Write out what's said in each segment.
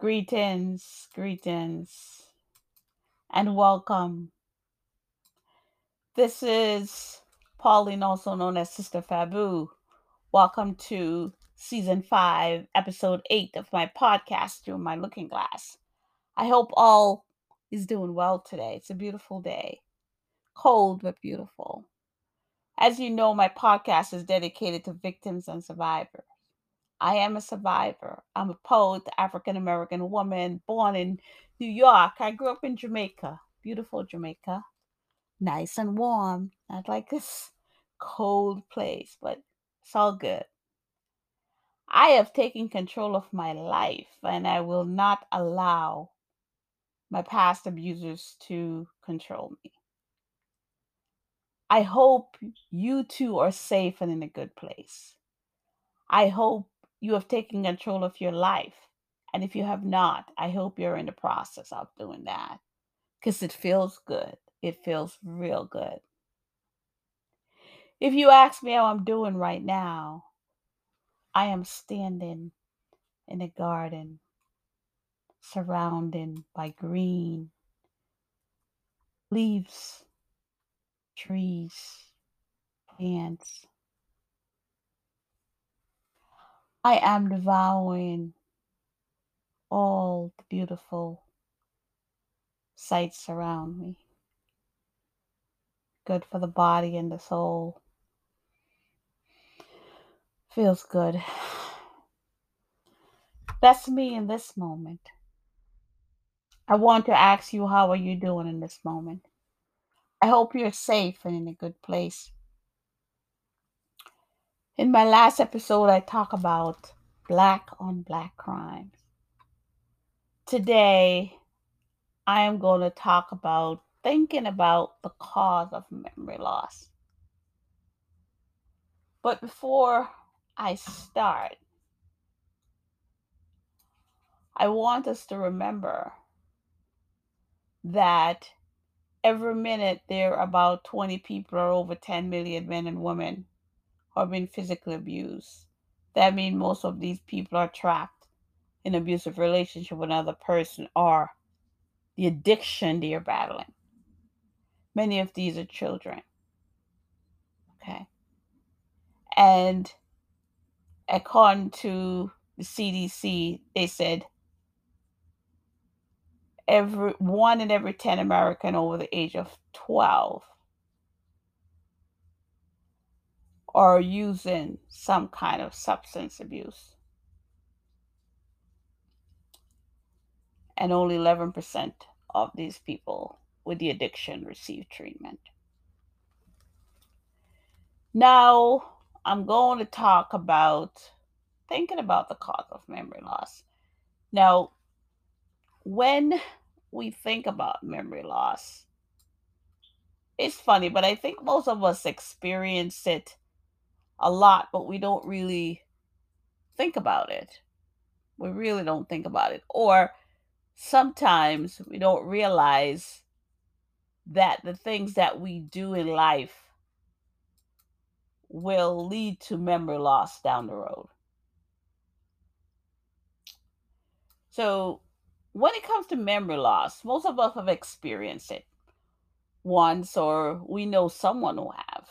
Greetings, greetings, and welcome. This is Pauline, also known as Sister Fabu. Welcome to season five, episode eight of my podcast, Through My Looking Glass. I hope all is doing well today. It's a beautiful day, cold but beautiful. As you know, my podcast is dedicated to victims and survivors. I am a survivor. I'm a poet, African American woman born in New York. I grew up in Jamaica, beautiful Jamaica, nice and warm, not like this cold place, but it's all good. I have taken control of my life and I will not allow my past abusers to control me. I hope you too are safe and in a good place. I hope you have taken control of your life. And if you have not, I hope you're in the process of doing that because it feels good. It feels real good. If you ask me how I'm doing right now, I am standing in a garden surrounded by green leaves, trees, plants. I am devouring all the beautiful sights around me. Good for the body and the soul. Feels good. That's me in this moment. I want to ask you, how are you doing in this moment? I hope you're safe and in a good place. In my last episode, I talk about black on black crimes. Today, I am going to talk about thinking about the cause of memory loss. But before I start, I want us to remember that every minute there are about 20 people or over 10 million men and women or been physically abused. That means most of these people are trapped in abusive relationship with another person or the addiction they are battling. Many of these are children. Okay. And according to the CDC, they said every one in every 10 American over the age of 12 are using some kind of substance abuse. And only 11% of these people with the addiction receive treatment. Now, I'm going to talk about thinking about the cause of memory loss. Now, when we think about memory loss, it's funny, but I think most of us experience it a lot, but we don't really think about it. We really don't think about it. Or sometimes we don't realize that the things that we do in life will lead to memory loss down the road. So, when it comes to memory loss, most of us have experienced it once, or we know someone who have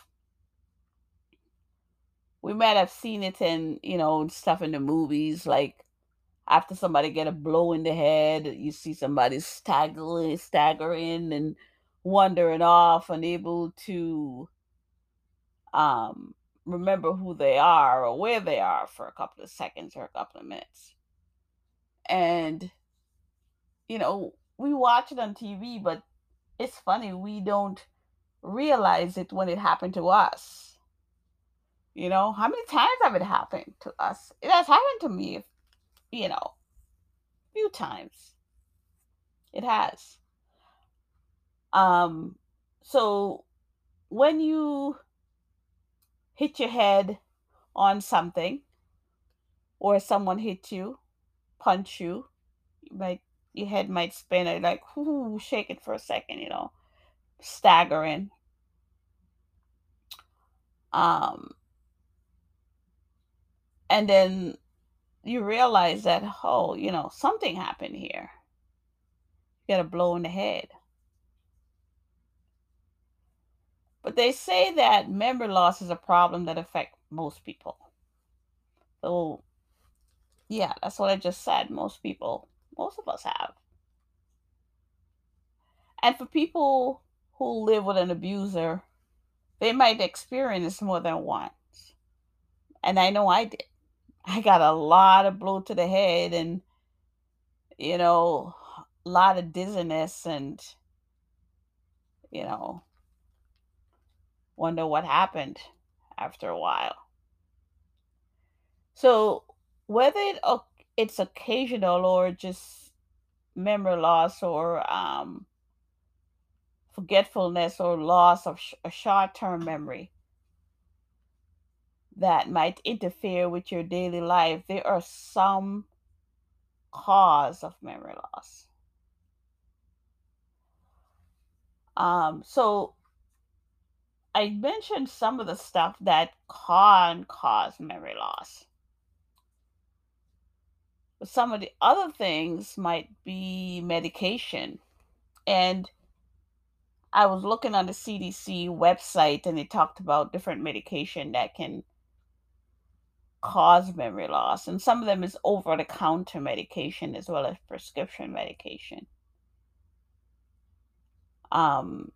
we might have seen it in you know stuff in the movies like after somebody get a blow in the head you see somebody staggering staggering and wandering off unable to um remember who they are or where they are for a couple of seconds or a couple of minutes. And you know we watch it on tv but it's funny we don't realize it when it happened to us you know, how many times have it happened to us? It has happened to me, you know, a few times. It has. Um, so when you hit your head on something, or someone hit you, punch you, you might your head might spin or like whoo, shake it for a second, you know, staggering. Um, and then you realize that, oh, you know, something happened here. You get a blow in the head. But they say that memory loss is a problem that affects most people. So, yeah, that's what I just said. Most people, most of us have. And for people who live with an abuser, they might experience more than once. And I know I did. I got a lot of blow to the head and, you know, a lot of dizziness and, you know, wonder what happened after a while. So whether it, it's occasional or just memory loss or um, forgetfulness or loss of sh- a short-term memory that might interfere with your daily life, there are some cause of memory loss. Um, so I mentioned some of the stuff that can cause memory loss. But some of the other things might be medication. And I was looking on the CDC website and they talked about different medication that can cause memory loss. And some of them is over the counter medication as well as prescription medication. Um,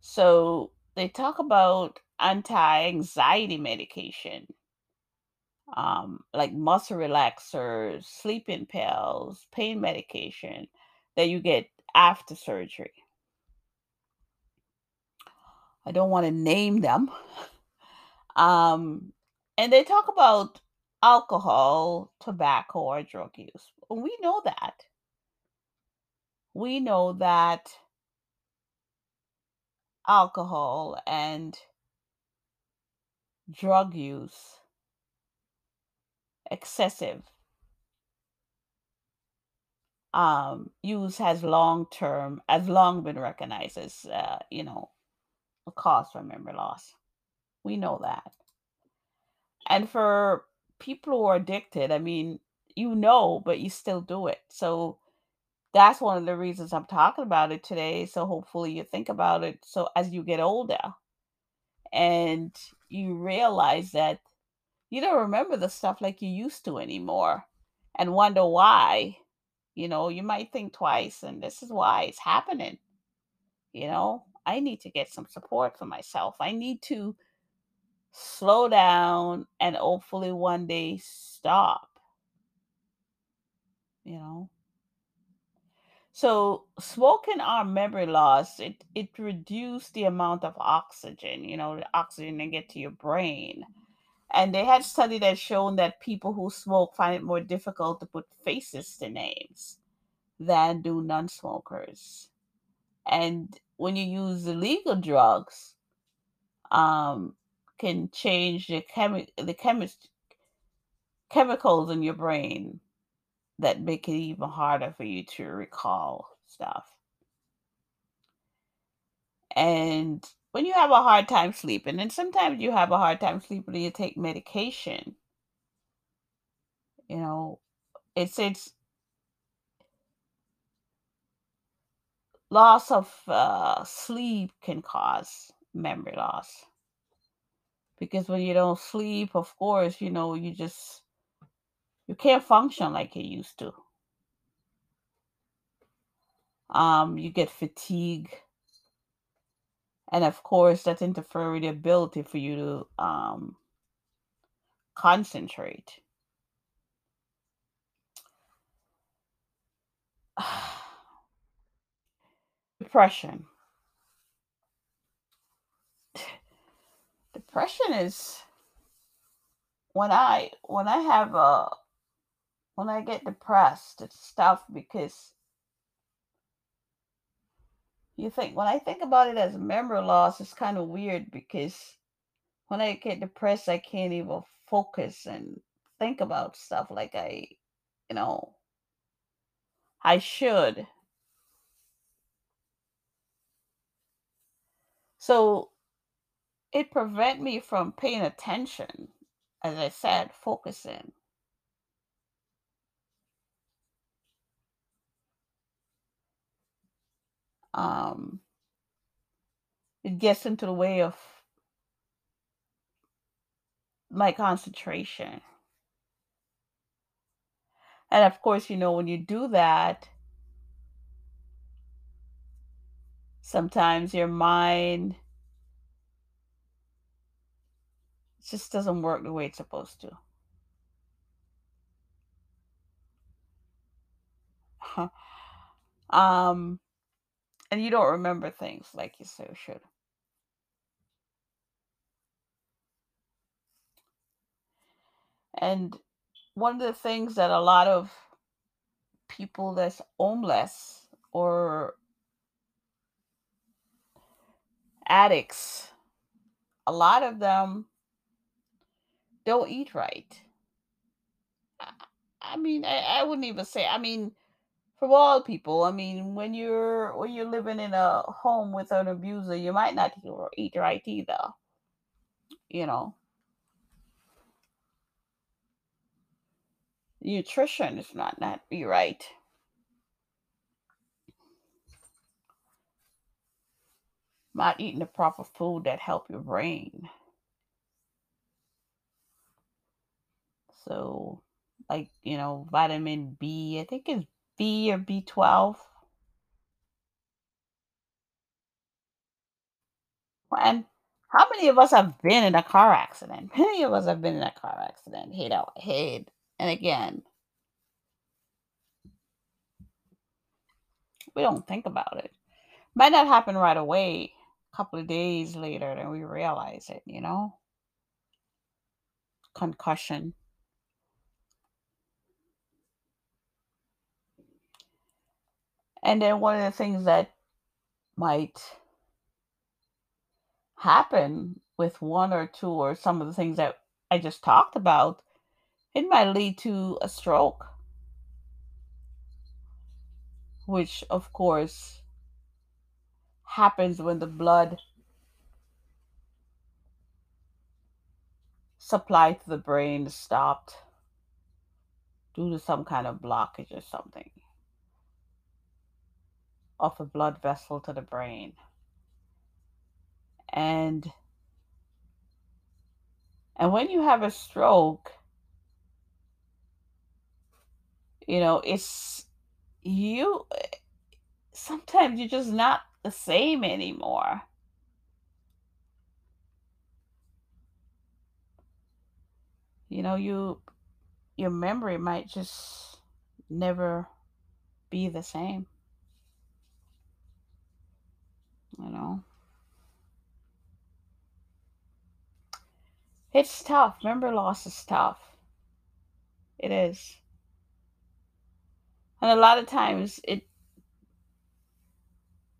so they talk about anti-anxiety medication, um, like muscle relaxers, sleeping pills, pain medication that you get after surgery. I don't want to name them. Um, and they talk about alcohol, tobacco, or drug use. We know that. We know that alcohol and drug use, excessive um, use has long term, has long been recognized as, uh, you know, a cause for memory loss. We know that. And for people who are addicted, I mean, you know, but you still do it. So that's one of the reasons I'm talking about it today. So hopefully you think about it. So as you get older and you realize that you don't remember the stuff like you used to anymore and wonder why, you know, you might think twice and this is why it's happening. You know, I need to get some support for myself. I need to slow down and hopefully one day stop, you know. So smoking our memory loss, it it reduced the amount of oxygen, you know, the oxygen they get to your brain. And they had study that shown that people who smoke find it more difficult to put faces to names than do non-smokers. And when you use illegal drugs, um, can change the chemi- the chemist chemicals in your brain that make it even harder for you to recall stuff. And when you have a hard time sleeping, and sometimes you have a hard time sleeping and you take medication, you know, it's it's loss of uh, sleep can cause memory loss because when you don't sleep, of course, you know, you just you can't function like you used to. Um, you get fatigue, and of course, that interferes with the ability for you to um concentrate. Depression. Depression is when I when I have a when I get depressed, it's tough because you think when I think about it as memory loss, it's kind of weird because when I get depressed, I can't even focus and think about stuff like I, you know, I should. So it prevent me from paying attention, as I said, focusing. Um, it gets into the way of my concentration. And of course, you know, when you do that, sometimes your mind just doesn't work the way it's supposed to. um, and you don't remember things like you so should. And one of the things that a lot of people that's homeless or addicts, a lot of them don't eat right. I, I mean, I, I wouldn't even say. I mean, for all people, I mean, when you're when you're living in a home with an abuser, you might not eat right either. You know, nutrition is not not be right. Not eating the proper food that help your brain. So, like you know, vitamin B, I think it's B or B twelve. And how many of us have been in a car accident? Many of us have been in a car accident, hit our head, and again, we don't think about it. Might not happen right away. A couple of days later, then we realize it. You know, concussion. And then one of the things that might happen with one or two or some of the things that I just talked about, it might lead to a stroke, which of course happens when the blood supply to the brain is stopped due to some kind of blockage or something of a blood vessel to the brain. And and when you have a stroke, you know, it's you sometimes you're just not the same anymore. You know, you your memory might just never be the same, you know. It's tough. Memory loss is tough. It is. And a lot of times it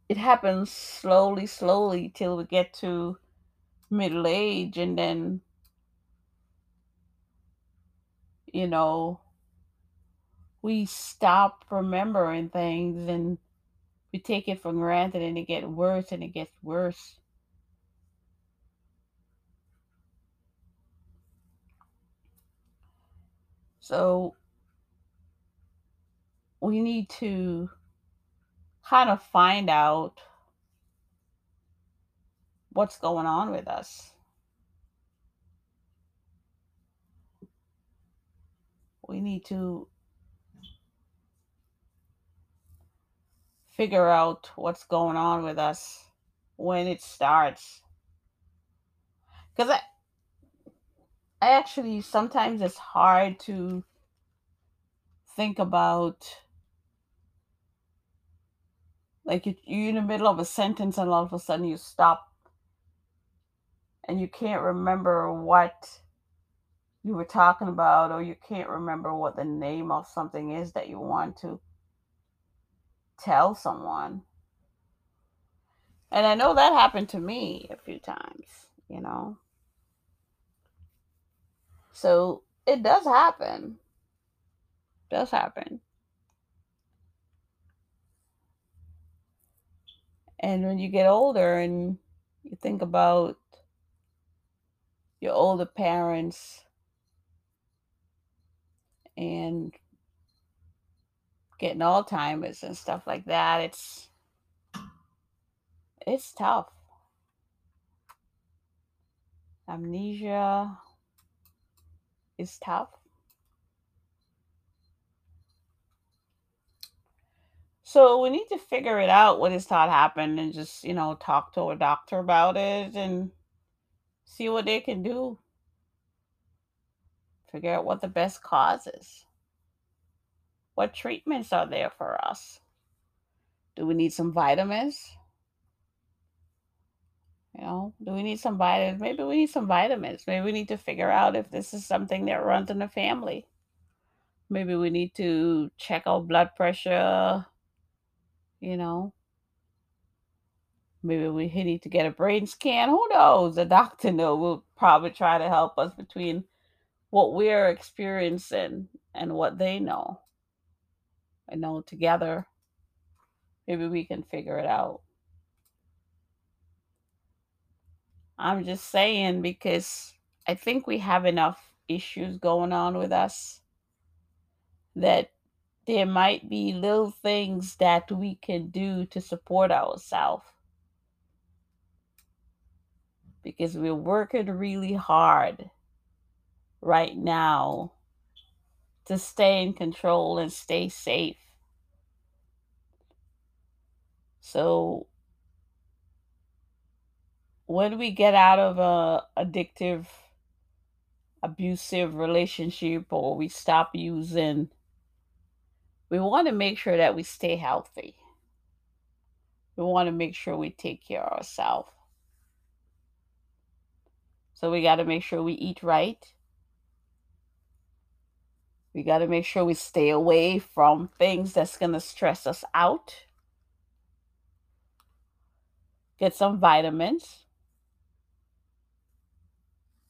it happens slowly, slowly till we get to middle age and then, you know, we stop remembering things and we take it for granted and it gets worse and it gets worse. So we need to kind of find out what's going on with us. We need to figure out what's going on with us when it starts. Because I, I actually sometimes it's hard to think about like you, you're in the middle of a sentence and all of a sudden you stop and you can't remember what you were talking about or you can't remember what the name of something is that you want to tell someone. And i know that happened to me a few times you know? So it does happen. Does happen. And when you get older and you think about your older parents and getting Alzheimer's and stuff like that, it's it's tough. Amnesia is tough. So we need to figure it out what is thought happened and just, you know, talk to a doctor about it and see what they can do. Figure out what the best cause is. What treatments are there for us? Do we need some vitamins? You know, do we need some vitamins? Maybe we need some vitamins. Maybe we need to figure out if this is something that runs in the family. Maybe we need to check our blood pressure, you know. Maybe we need to get a brain scan. Who knows? The doctor know will probably try to help us between what we're experiencing and what they know. I know together, maybe we can figure it out. I'm just saying because I think we have enough issues going on with us that there might be little things that we can do to support ourselves because we're working really hard right now to stay in control and stay safe. So when we get out of a addictive abusive relationship or we stop using we want to make sure that we stay healthy. We want to make sure we take care of ourselves. So we got to make sure we eat right. We got to make sure we stay away from things that's going to stress us out. Get some vitamins.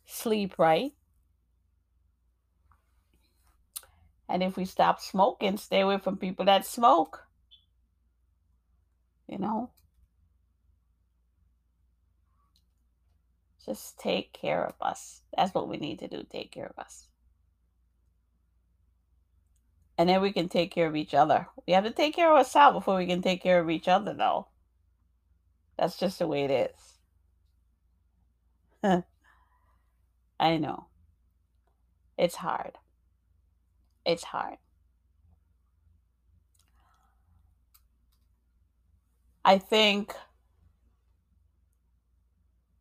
Sleep right. And if we stop smoking, stay away from people that smoke. You know? Just take care of us. That's what we need to do. Take care of us. And then we can take care of each other. We have to take care of ourselves before we can take care of each other, though. That's just the way it is. I know. It's hard. It's hard. I think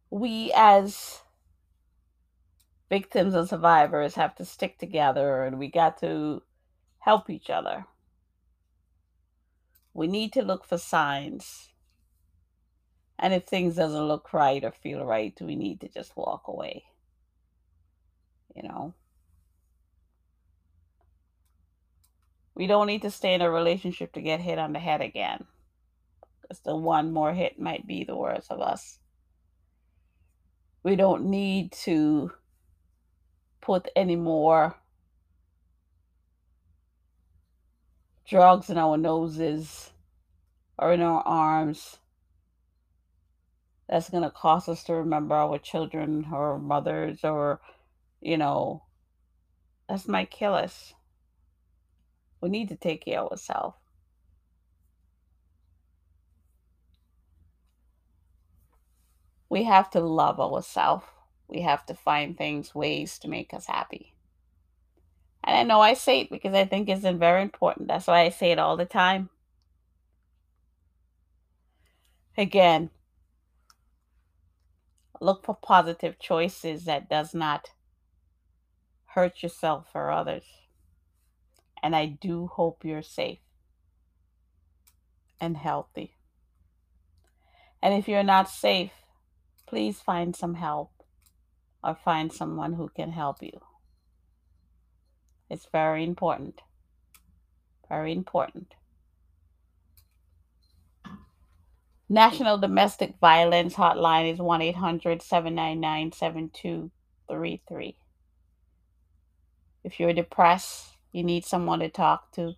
we as victims and survivors have to stick together and we got to help each other. We need to look for signs. And if things doesn't look right or feel right, we need to just walk away. You know? We don't need to stay in a relationship to get hit on the head again. Because the one more hit might be the worst of us. We don't need to put any more drugs in our noses or in our arms. That's going to cause us to remember our children or mothers or, you know, that's might kill us. We need to take care of ourselves. We have to love ourselves. We have to find things, ways to make us happy. And I know I say it because I think it's very important. That's why I say it all the time. Again, look for positive choices that does not hurt yourself or others and I do hope you're safe and healthy. And if you're not safe, please find some help or find someone who can help you. It's very important. Very important. National Domestic Violence Hotline is 1 800 799 7233. If you're depressed, you need someone to talk to.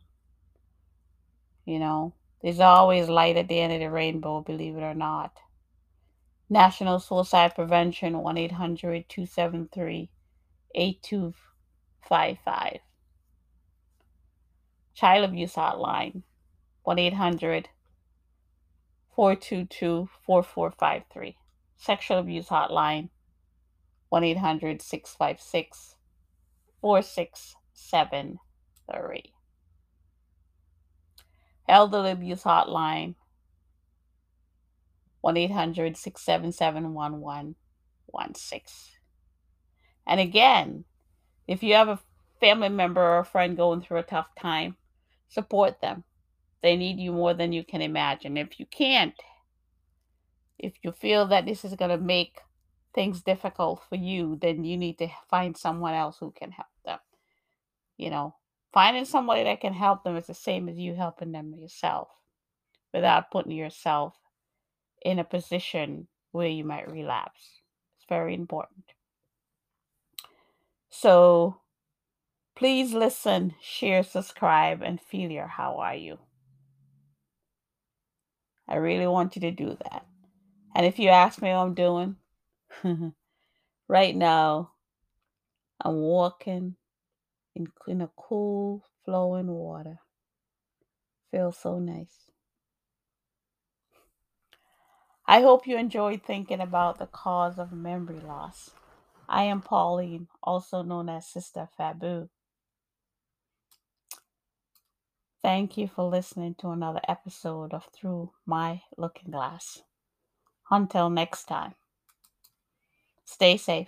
You know, there's always light at the end of the rainbow, believe it or not. National Suicide Prevention 1 800 273 8255. Child Abuse Hotline 1 800 422 4453. Sexual Abuse Hotline 1 800 656 4673. Elderly Abuse Hotline 1 800 677 1116. And again, if you have a family member or a friend going through a tough time, support them. They need you more than you can imagine. If you can't, if you feel that this is going to make things difficult for you, then you need to find someone else who can help them. You know, finding somebody that can help them is the same as you helping them yourself without putting yourself in a position where you might relapse. It's very important. So please listen, share, subscribe, and feel your how are you. I really want you to do that. And if you ask me how I'm doing, right now, I'm walking in, in a cool, flowing water. Feels so nice. I hope you enjoyed thinking about the cause of memory loss. I am Pauline, also known as Sister Fabu. Thank you for listening to another episode of Through My Looking Glass. Until next time, stay safe.